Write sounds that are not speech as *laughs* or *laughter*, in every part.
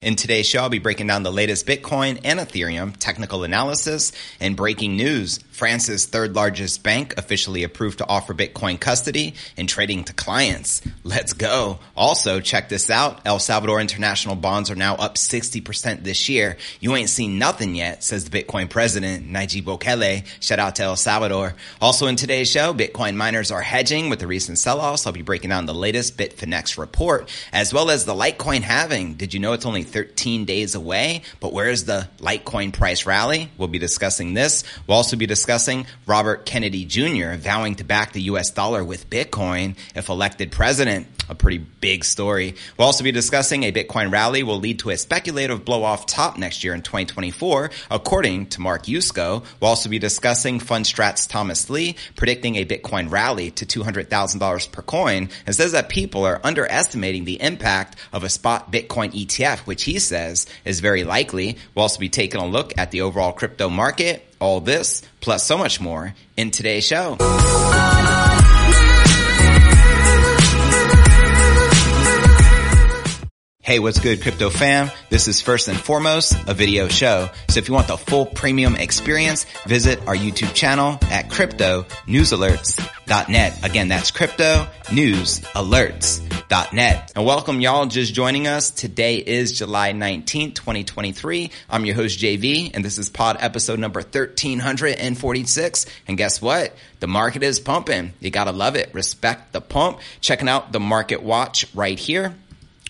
In today's show, I'll be breaking down the latest Bitcoin and Ethereum technical analysis and breaking news. France's third largest bank officially approved to offer Bitcoin custody and trading to clients. Let's go. Also, check this out. El Salvador international bonds are now up 60% this year. You ain't seen nothing yet, says the Bitcoin president, Nayib Bukele. Shout out to El Salvador. Also in today's show, Bitcoin miners are hedging with the recent sell-offs. I'll be breaking down the latest Bitfinex report, as well as the Litecoin halving. Did you know it's only 13 days away. But where's the Litecoin price rally? We'll be discussing this. We'll also be discussing Robert Kennedy Jr. vowing to back the US dollar with Bitcoin if elected president a pretty big story. We'll also be discussing a Bitcoin rally will lead to a speculative blow off top next year in 2024, according to Mark Yusko. We'll also be discussing Fundstrat's Thomas Lee predicting a Bitcoin rally to $200,000 per coin and says that people are underestimating the impact of a spot Bitcoin ETF, which he says is very likely. We'll also be taking a look at the overall crypto market, all this, plus so much more in today's show. Hey, what's good, crypto fam? This is first and foremost a video show. So if you want the full premium experience, visit our YouTube channel at cryptonewsalerts.net. Again, that's cryptonewsalerts.net. And welcome y'all just joining us. Today is July 19th, 2023. I'm your host JV and this is pod episode number 1346. And guess what? The market is pumping. You gotta love it. Respect the pump. Checking out the market watch right here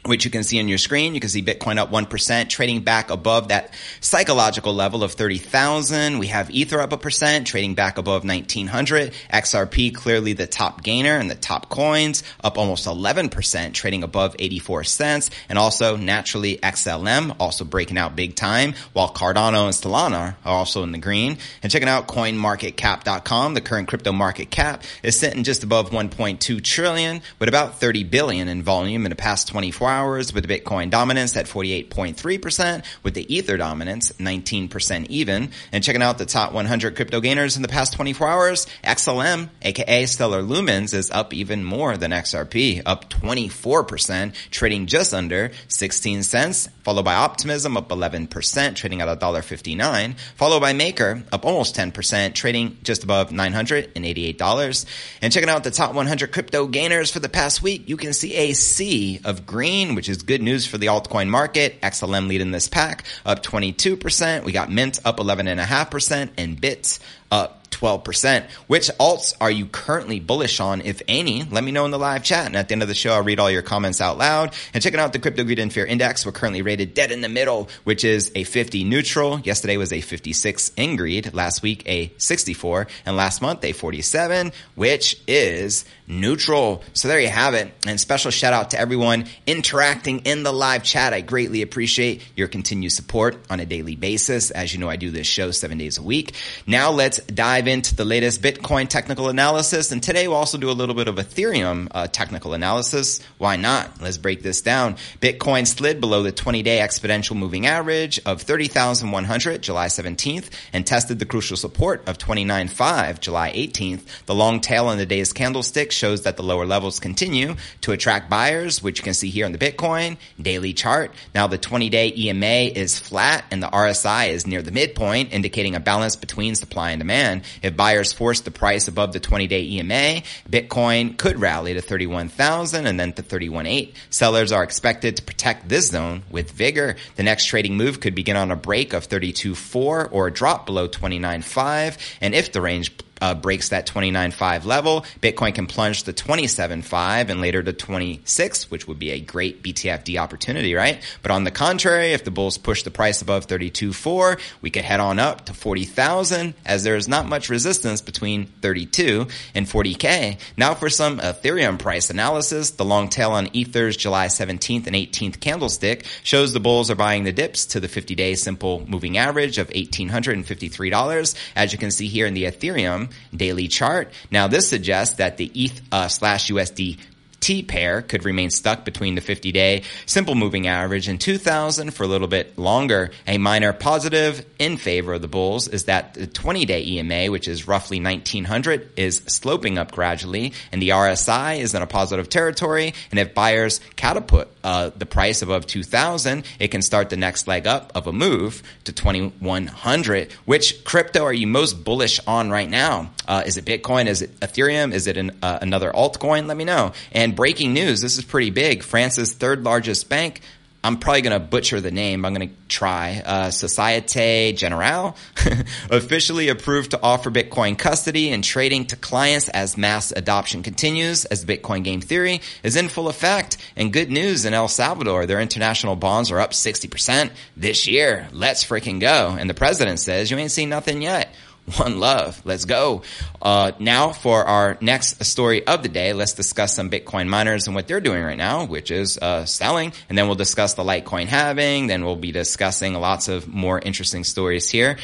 which you can see on your screen. You can see Bitcoin up 1%, trading back above that psychological level of 30,000. We have Ether up a percent, trading back above 1900. XRP clearly the top gainer and the top coins up almost 11%, trading above 84 cents. And also naturally XLM also breaking out big time while Cardano and Solana are also in the green. And checking out coinmarketcap.com, the current crypto market cap is sitting just above 1.2 trillion with about 30 billion in volume in the past 24 hours with the Bitcoin dominance at 48.3%, with the Ether dominance 19% even. And checking out the top 100 crypto gainers in the past 24 hours, XLM, aka Stellar Lumens, is up even more than XRP, up 24%, trading just under 16 cents, followed by Optimism up 11%, trading at $1.59, followed by Maker up almost 10%, trading just above $988. And checking out the top 100 crypto gainers for the past week, you can see a sea of green which is good news for the altcoin market. XLM leading this pack up 22%. We got Mint up 11.5% and Bits up 12%. Which alts are you currently bullish on, if any? Let me know in the live chat. And at the end of the show, I'll read all your comments out loud. And checking out the Crypto Greed and Fear Index, we're currently rated dead in the middle, which is a 50 neutral. Yesterday was a 56 in greed. Last week, a 64. And last month, a 47, which is neutral. So there you have it. And special shout out to everyone interacting in the live chat. I greatly appreciate your continued support on a daily basis. As you know, I do this show seven days a week. Now let's dive into the latest Bitcoin technical analysis. And today we'll also do a little bit of Ethereum uh, technical analysis. Why not? Let's break this down. Bitcoin slid below the 20 day exponential moving average of 30,100 July 17th and tested the crucial support of 29.5 July 18th. The long tail in the day's candlestick shows that the lower levels continue to attract buyers, which you can see here on the Bitcoin daily chart. Now the 20 day EMA is flat and the RSI is near the midpoint, indicating a balance between supply and demand. If buyers force the price above the 20 day EMA, Bitcoin could rally to 31,000 and then to 31.8. Sellers are expected to protect this zone with vigor. The next trading move could begin on a break of 32.4 or a drop below 29.5. And if the range uh, breaks that 29.5 level, Bitcoin can plunge to 27.5 and later to 26, which would be a great BTFD opportunity, right? But on the contrary, if the bulls push the price above 32.4, we could head on up to 40,000 as there is not much resistance between 32 and 40K. Now for some Ethereum price analysis, the long tail on Ether's July 17th and 18th candlestick shows the bulls are buying the dips to the 50 day simple moving average of $1,853. As you can see here in the Ethereum, daily chart. Now this suggests that the ETH uh, slash USD T pair could remain stuck between the 50 day simple moving average and 2000 for a little bit longer. A minor positive in favor of the bulls is that the 20 day EMA, which is roughly 1900, is sloping up gradually and the RSI is in a positive territory. And if buyers catapult uh, the price above 2000, it can start the next leg up of a move to 2100. Which crypto are you most bullish on right now? Uh, is it Bitcoin? Is it Ethereum? Is it an, uh, another altcoin? Let me know. And breaking news, this is pretty big. France's third largest bank I'm probably going to butcher the name. I'm going to try. Uh, Societe Generale *laughs* officially approved to offer Bitcoin custody and trading to clients as mass adoption continues as Bitcoin game theory is in full effect. And good news in El Salvador, their international bonds are up 60% this year. Let's freaking go. And the president says, you ain't seen nothing yet. One love. Let's go. Uh, now for our next story of the day, let's discuss some Bitcoin miners and what they're doing right now, which is uh, selling. And then we'll discuss the Litecoin halving. Then we'll be discussing lots of more interesting stories here.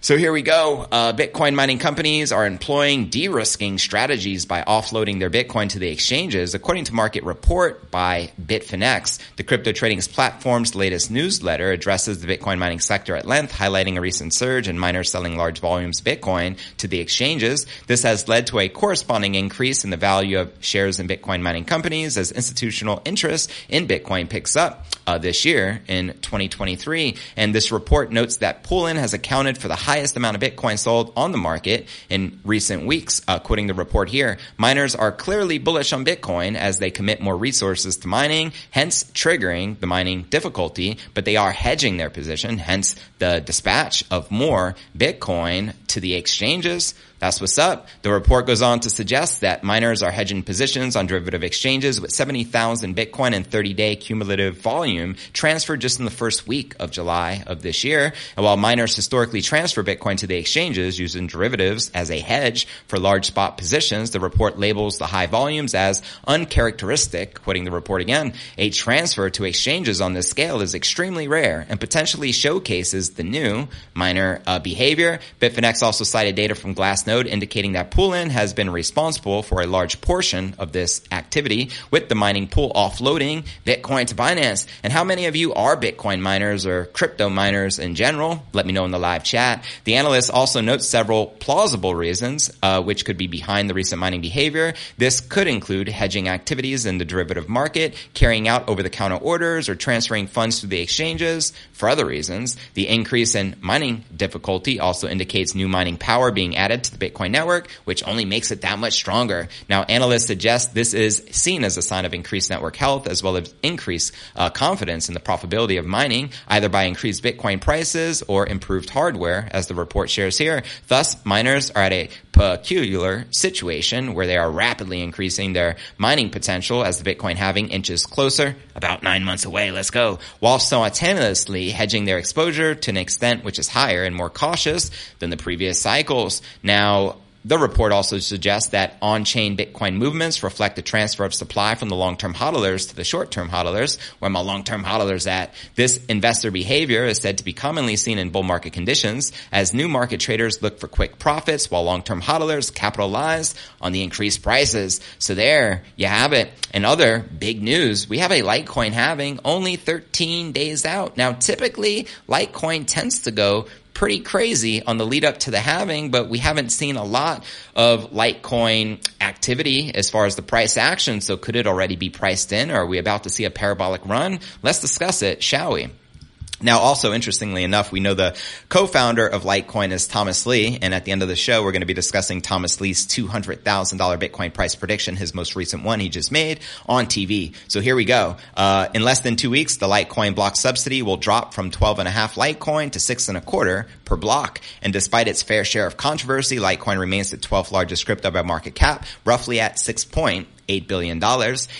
So here we go. Uh, Bitcoin mining companies are employing de-risking strategies by offloading their Bitcoin to the exchanges. According to market report by Bitfinex, the crypto trading platform's latest newsletter addresses the Bitcoin mining sector at length, highlighting a recent surge in miners selling large volumes of Bitcoin to the exchanges. This has led to a corresponding increase in the value of shares in Bitcoin mining companies as institutional interest in Bitcoin picks up uh, this year in 2023. And this report notes that Poolin has accounted for the high highest amount of Bitcoin sold on the market in recent weeks. Uh, quoting the report here, miners are clearly bullish on Bitcoin as they commit more resources to mining, hence triggering the mining difficulty, but they are hedging their position, hence the dispatch of more Bitcoin to the exchanges that's what's up. The report goes on to suggest that miners are hedging positions on derivative exchanges with 70,000 Bitcoin and 30 day cumulative volume transferred just in the first week of July of this year. And while miners historically transfer Bitcoin to the exchanges using derivatives as a hedge for large spot positions, the report labels the high volumes as uncharacteristic, quoting the report again. A transfer to exchanges on this scale is extremely rare and potentially showcases the new miner uh, behavior. Bitfinex also cited data from Glass node indicating that Poolin has been responsible for a large portion of this activity with the mining pool offloading Bitcoin to Binance. And how many of you are Bitcoin miners or crypto miners in general? Let me know in the live chat. The analyst also notes several plausible reasons uh, which could be behind the recent mining behavior. This could include hedging activities in the derivative market, carrying out over-the-counter orders, or transferring funds to the exchanges. For other reasons, the increase in mining difficulty also indicates new mining power being added to the Bitcoin network, which only makes it that much stronger. Now, analysts suggest this is seen as a sign of increased network health as well as increased uh, confidence in the profitability of mining, either by increased Bitcoin prices or improved hardware, as the report shares here. Thus, miners are at a peculiar situation where they are rapidly increasing their mining potential as the Bitcoin halving inches closer, about nine months away, let's go, while simultaneously hedging their exposure to an extent which is higher and more cautious than the previous cycles. Now, the report also suggests that on-chain Bitcoin movements reflect the transfer of supply from the long-term hodlers to the short-term hodlers. Where my long-term hodlers at? This investor behavior is said to be commonly seen in bull market conditions as new market traders look for quick profits while long-term hodlers capitalize on the increased prices. So there you have it. And other big news, we have a Litecoin halving only 13 days out. Now typically Litecoin tends to go pretty crazy on the lead up to the halving, but we haven't seen a lot of Litecoin activity as far as the price action. So could it already be priced in? Or are we about to see a parabolic run? Let's discuss it, shall we? Now, also interestingly enough, we know the co-founder of Litecoin is Thomas Lee, and at the end of the show, we're going to be discussing Thomas Lee's $200,000 Bitcoin price prediction, his most recent one he just made on TV. So here we go. Uh, in less than two weeks, the Litecoin block subsidy will drop from 12 and a half Litecoin to six and a quarter per block. And despite its fair share of controversy, Litecoin remains the 12th largest crypto by market cap, roughly at six point $8 billion.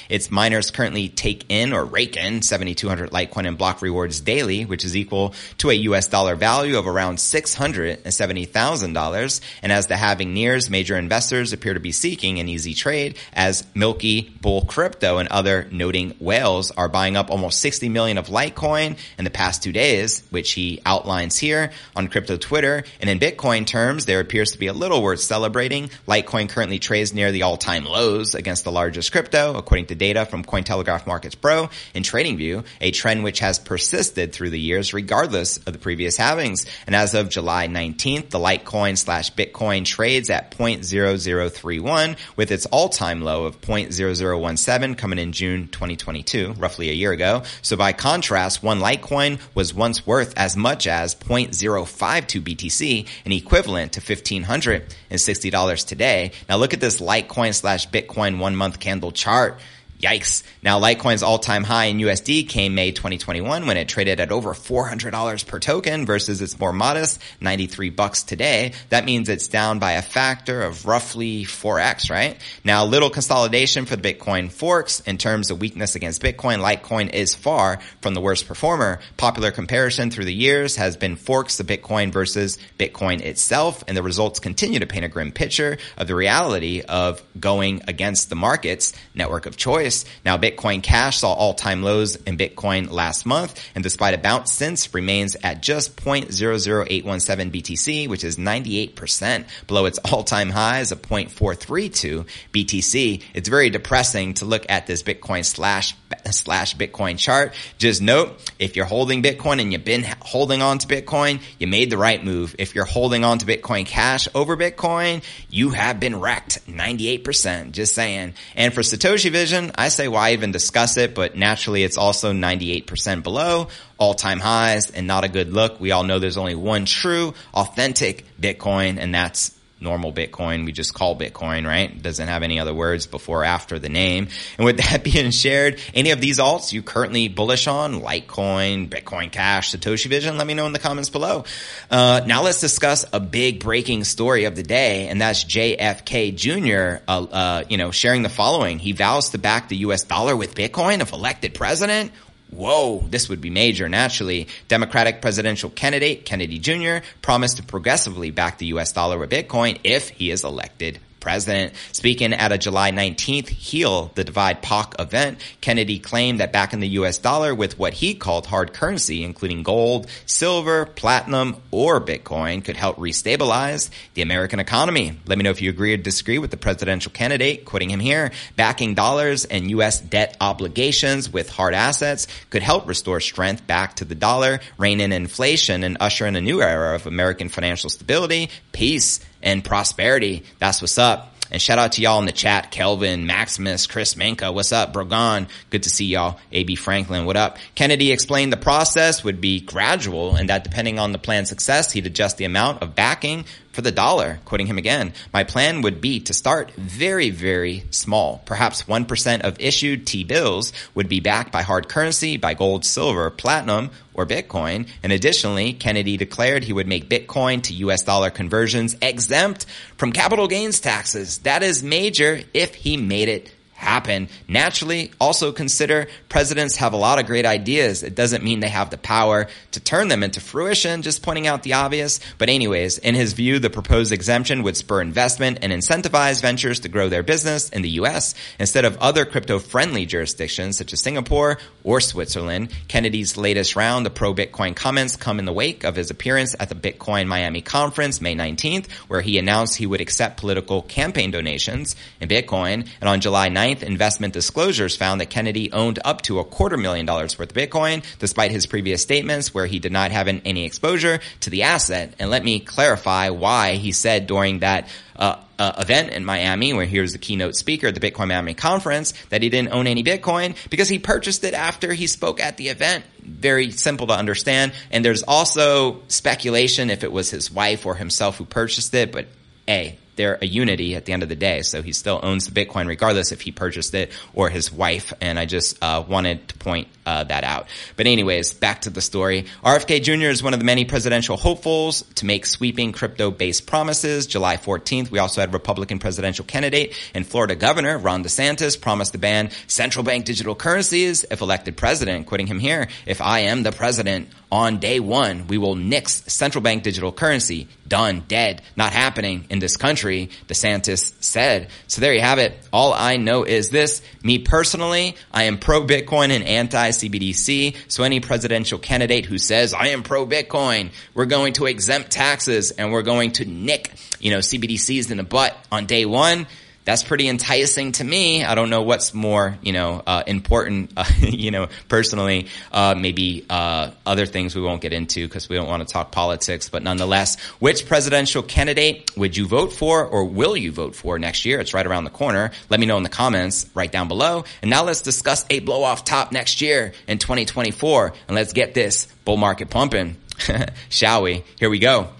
Its miners currently take in or rake in 7,200 Litecoin and block rewards daily, which is equal to a US dollar value of around $670,000. And as the halving nears, major investors appear to be seeking an easy trade as Milky Bull Crypto and other noting whales are buying up almost 60 million of Litecoin in the past two days, which he outlines here on crypto Twitter. And in Bitcoin terms, there appears to be a little worth celebrating. Litecoin currently trades near the all-time lows against the largest crypto, according to data from Cointelegraph Markets Pro and TradingView, a trend which has persisted through the years regardless of the previous halvings. And as of July 19th, the Litecoin slash Bitcoin trades at 0.0031 with its all-time low of 0.0017 coming in June 2022, roughly a year ago. So by contrast, one Litecoin was once worth as much as 0.052 BTC, an equivalent to $1,560 today. Now look at this Litecoin slash Bitcoin one month candle chart. Yikes. Now Litecoin's all-time high in USD came May 2021 when it traded at over $400 per token versus its more modest 93 bucks today. That means it's down by a factor of roughly 4x, right? Now little consolidation for the Bitcoin forks in terms of weakness against Bitcoin. Litecoin is far from the worst performer. Popular comparison through the years has been forks of Bitcoin versus Bitcoin itself and the results continue to paint a grim picture of the reality of going against the market's network of choice now, Bitcoin Cash saw all-time lows in Bitcoin last month, and despite a bounce since, remains at just 0.00817 BTC, which is 98% below its all-time highs of 0.432 BTC. It's very depressing to look at this Bitcoin slash slash Bitcoin chart. Just note, if you're holding Bitcoin and you've been holding on to Bitcoin, you made the right move. If you're holding on to Bitcoin Cash over Bitcoin, you have been wrecked 98%. Just saying. And for Satoshi Vision, I say why even discuss it, but naturally it's also 98% below all time highs and not a good look. We all know there's only one true, authentic Bitcoin, and that's normal Bitcoin. We just call Bitcoin, right? doesn't have any other words before or after the name. And with that *laughs* being shared, any of these alts you currently bullish on, Litecoin, Bitcoin Cash, Satoshi Vision, let me know in the comments below. Uh, now let's discuss a big breaking story of the day, and that's JFK Jr., uh, uh, you know, sharing the following. He vows to back the US dollar with Bitcoin if elected president. Whoa, this would be major. Naturally, Democratic presidential candidate Kennedy Jr. promised to progressively back the U.S. dollar with Bitcoin if he is elected president. Speaking at a July 19th Heal the Divide PAC event, Kennedy claimed that backing the US dollar with what he called hard currency, including gold, silver, platinum, or Bitcoin could help restabilize the American economy. Let me know if you agree or disagree with the presidential candidate, quoting him here, backing dollars and US debt obligations with hard assets could help restore strength back to the dollar, rein in inflation, and usher in a new era of American financial stability, peace, and prosperity. That's what's up. And shout out to y'all in the chat, Kelvin, Maximus, Chris Manka, what's up, Brogan? Good to see y'all. AB Franklin, what up? Kennedy explained the process would be gradual and that depending on the plan's success, he'd adjust the amount of backing for the dollar. Quoting him again, my plan would be to start very, very small. Perhaps 1% of issued T-bills would be backed by hard currency, by gold, silver, platinum, or Bitcoin. And additionally, Kennedy declared he would make Bitcoin to US dollar conversions exempt from capital gains taxes. That is major if he made it happen. Naturally, also consider presidents have a lot of great ideas. It doesn't mean they have the power to turn them into fruition, just pointing out the obvious. But anyways, in his view, the proposed exemption would spur investment and incentivize ventures to grow their business in the US instead of other crypto friendly jurisdictions such as Singapore or Switzerland. Kennedy's latest round of pro Bitcoin comments come in the wake of his appearance at the Bitcoin Miami conference May 19th, where he announced he would accept political campaign donations in Bitcoin. And on July 9th, 9th, investment disclosures found that Kennedy owned up to a quarter million dollars worth of Bitcoin, despite his previous statements where he did not have any exposure to the asset. And let me clarify why he said during that uh, uh, event in Miami, where he was the keynote speaker at the Bitcoin Miami conference, that he didn't own any Bitcoin because he purchased it after he spoke at the event. Very simple to understand. And there's also speculation if it was his wife or himself who purchased it, but A, they're a unity at the end of the day. So he still owns the Bitcoin regardless if he purchased it or his wife. And I just uh, wanted to point uh, that out. But anyways, back to the story. RFK Jr. is one of the many presidential hopefuls to make sweeping crypto-based promises. July 14th, we also had Republican presidential candidate and Florida Governor Ron DeSantis promised to ban central bank digital currencies if elected president. Quoting him here, if I am the president, on day one, we will nix central bank digital currency. Done, dead, not happening in this country, DeSantis said. So there you have it. All I know is this. Me personally, I am pro Bitcoin and anti CBDC. So any presidential candidate who says, I am pro Bitcoin, we're going to exempt taxes and we're going to nick, you know, CBDCs in the butt on day one, that's pretty enticing to me. I don't know what's more, you know, uh, important, *laughs* uh, you know, personally, uh, maybe uh, other things we won't get into because we don't want to talk politics. But nonetheless, which presidential candidate would you vote for or will you vote for next year? It's right around the corner. Let me know in the comments right down below. And now let's discuss a blow off top next year in 2024. And let's get this bull market pumping. *laughs* Shall we? Here we go.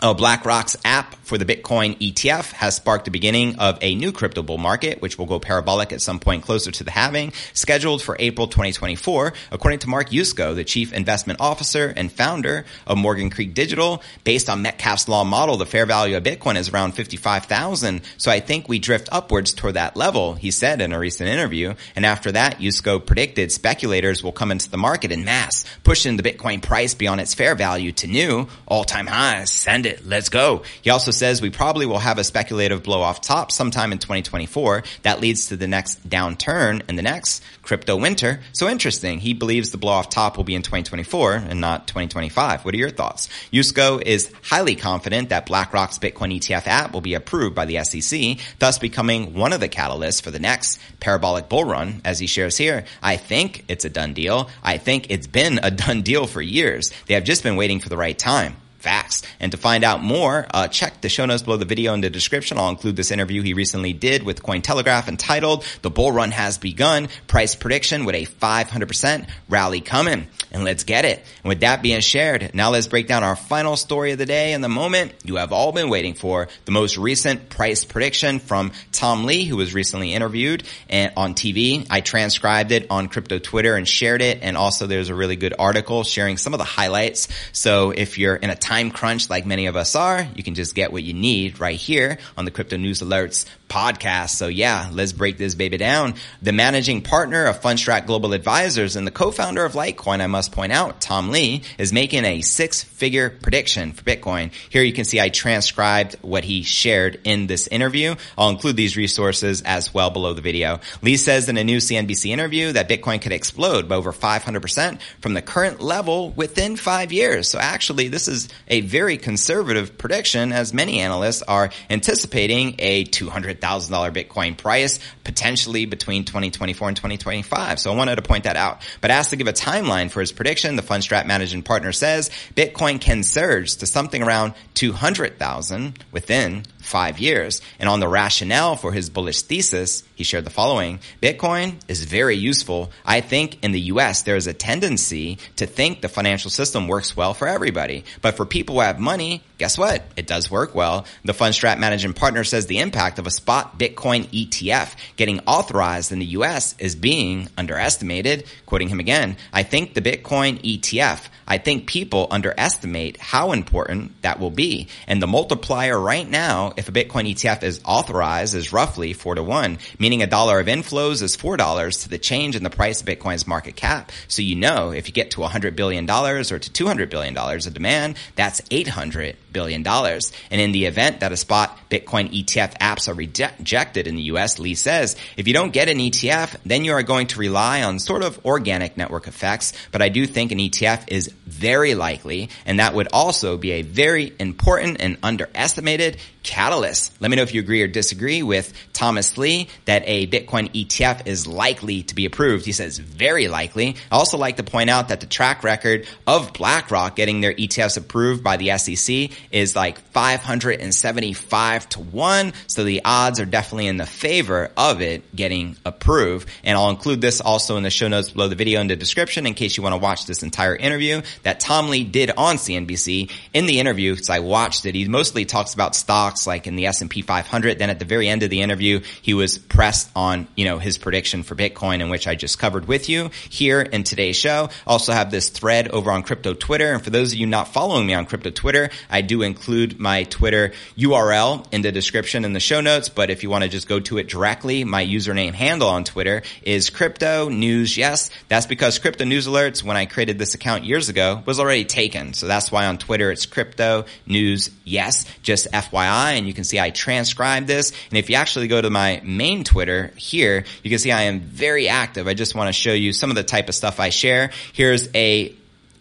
Oh, BlackRock's app for the Bitcoin ETF has sparked the beginning of a new crypto bull market, which will go parabolic at some point closer to the halving, scheduled for April 2024. According to Mark Yusko, the chief investment officer and founder of Morgan Creek Digital, based on Metcalfe's law model, the fair value of Bitcoin is around 55,000. So I think we drift upwards toward that level, he said in a recent interview. And after that, Yusko predicted speculators will come into the market in mass, pushing the Bitcoin price beyond its fair value to new all-time highs. Send it. Let's go. He also says we probably will have a speculative blow off top sometime in 2024 that leads to the next downturn and the next crypto winter. So interesting. He believes the blow off top will be in 2024 and not 2025. What are your thoughts? Yusko is highly confident that BlackRock's Bitcoin ETF app will be approved by the SEC, thus becoming one of the catalysts for the next parabolic bull run. As he shares here, I think it's a done deal. I think it's been a *laughs* done deal for years. They have just been waiting for the right time facts. And to find out more, uh, check the show notes below the video in the description. I'll include this interview he recently did with Cointelegraph entitled The Bull Run Has Begun, Price Prediction with a 500% rally coming. And let's get it. And with that being shared, now let's break down our final story of the day and the moment you have all been waiting for, the most recent price prediction from Tom Lee, who was recently interviewed and on TV. I transcribed it on crypto Twitter and shared it. And also there's a really good article sharing some of the highlights. So if you're in a time crunch like many of us are, you can just get what you need right here on the Crypto News Alerts podcast. So yeah, let's break this baby down. The managing partner of Fundstrat Global Advisors and the co-founder of Litecoin, I must point out, Tom Lee, is making a six-figure prediction for Bitcoin. Here you can see I transcribed what he shared in this interview. I'll include these resources as well below the video. Lee says in a new CNBC interview that Bitcoin could explode by over 500% from the current level within five years. So actually, this is a very conservative prediction as many analysts are anticipating a 200 $100,000 Bitcoin price potentially between 2024 and 2025. So I wanted to point that out. But asked to give a timeline for his prediction, the Fundstrat managing partner says Bitcoin can surge to something around 200,000 within five years. And on the rationale for his bullish thesis, he shared the following. Bitcoin is very useful. I think in the US, there is a tendency to think the financial system works well for everybody. But for people who have money, guess what? It does work well. The Fundstrat managing partner says the impact of a spot Bitcoin ETF getting authorized in the US is being underestimated. Quoting him again, I think the Bitcoin ETF I think people underestimate how important that will be. And the multiplier right now, if a Bitcoin ETF is authorized, is roughly four to one, meaning a dollar of inflows is four dollars to the change in the price of Bitcoin's market cap. So you know, if you get to $100 billion or to $200 billion of demand, that's $800 billion. dollars, And in the event that a spot Bitcoin ETF apps are rejected in the US, Lee says, if you don't get an ETF, then you are going to rely on sort of organic network effects. But I do think an ETF is very likely, and that would also be a very important and underestimated catalyst. Let me know if you agree or disagree with Thomas Lee that a Bitcoin ETF is likely to be approved. He says very likely. I also like to point out that the track record of BlackRock getting their ETFs approved by the SEC is like 575 to 1. So the odds are definitely in the favor of it getting approved. And I'll include this also in the show notes below the video in the description in case you want to watch this entire interview that Tom Lee did on CNBC. In the interview, because I watched it, he mostly talks about stocks like in the S&P 500. Then at the very end of the interview, he was pressed on, you know, his prediction for Bitcoin in which I just covered with you here in today's show. Also have this thread over on crypto Twitter. And for those of you not following me on crypto Twitter, I do include my Twitter URL in the description in the show notes. But if you want to just go to it directly, my username handle on Twitter is crypto news. Yes, that's because crypto news alerts when I created this account years ago was already taken. So that's why on Twitter it's crypto news yes, just FYI. And you can see I transcribed this. And if you actually go to my main Twitter here, you can see I am very active. I just want to show you some of the type of stuff I share. Here's a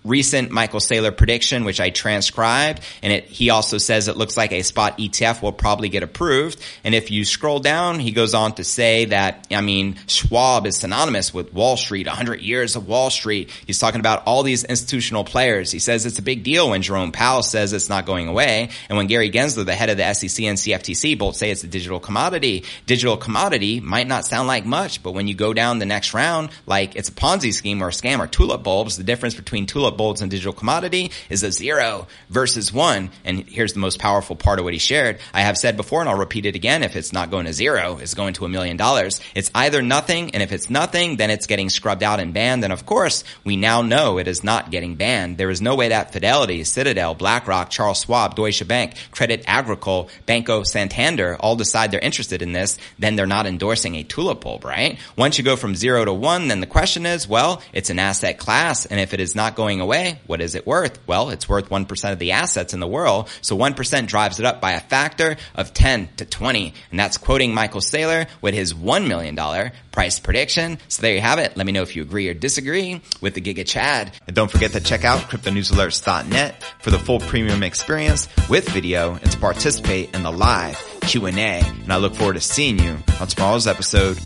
recent Michael Saylor prediction, which I transcribed, and it, he also says it looks like a spot ETF will probably get approved. And if you scroll down, he goes on to say that, I mean, Schwab is synonymous with Wall Street, 100 years of Wall Street. He's talking about all these institutional players. He says it's a big deal when Jerome Powell says it's not going away. And when Gary Gensler, the head of the SEC and CFTC, both say it's a digital commodity. Digital commodity might not sound like much, but when you go down the next round, like it's a Ponzi scheme or a scam or tulip bulbs, the difference between tulip bulbs and digital commodity is a zero versus one. And here's the most powerful part of what he shared. I have said before, and I'll repeat it again. If it's not going to zero, it's going to a million dollars. It's either nothing. And if it's nothing, then it's getting scrubbed out and banned. And of course, we now know it is not getting banned. There is no way that Fidelity, Citadel, BlackRock, Charles Schwab, Deutsche Bank, Credit Agricole, Banco Santander all decide they're interested in this, then they're not endorsing a tulip bulb, right? Once you go from zero to one, then the question is, well, it's an asset class. And if it is not going away, what is it worth? Well, it's worth 1% of the assets in the world. So 1% drives it up by a factor of 10 to 20. And that's quoting Michael Saylor with his $1 million price prediction. So there you have it. Let me know if you agree or disagree with the Giga Chad. And don't forget to check out cryptonewsalerts.net for the full premium experience with video and to participate in the live Q&A. And I look forward to seeing you on tomorrow's episode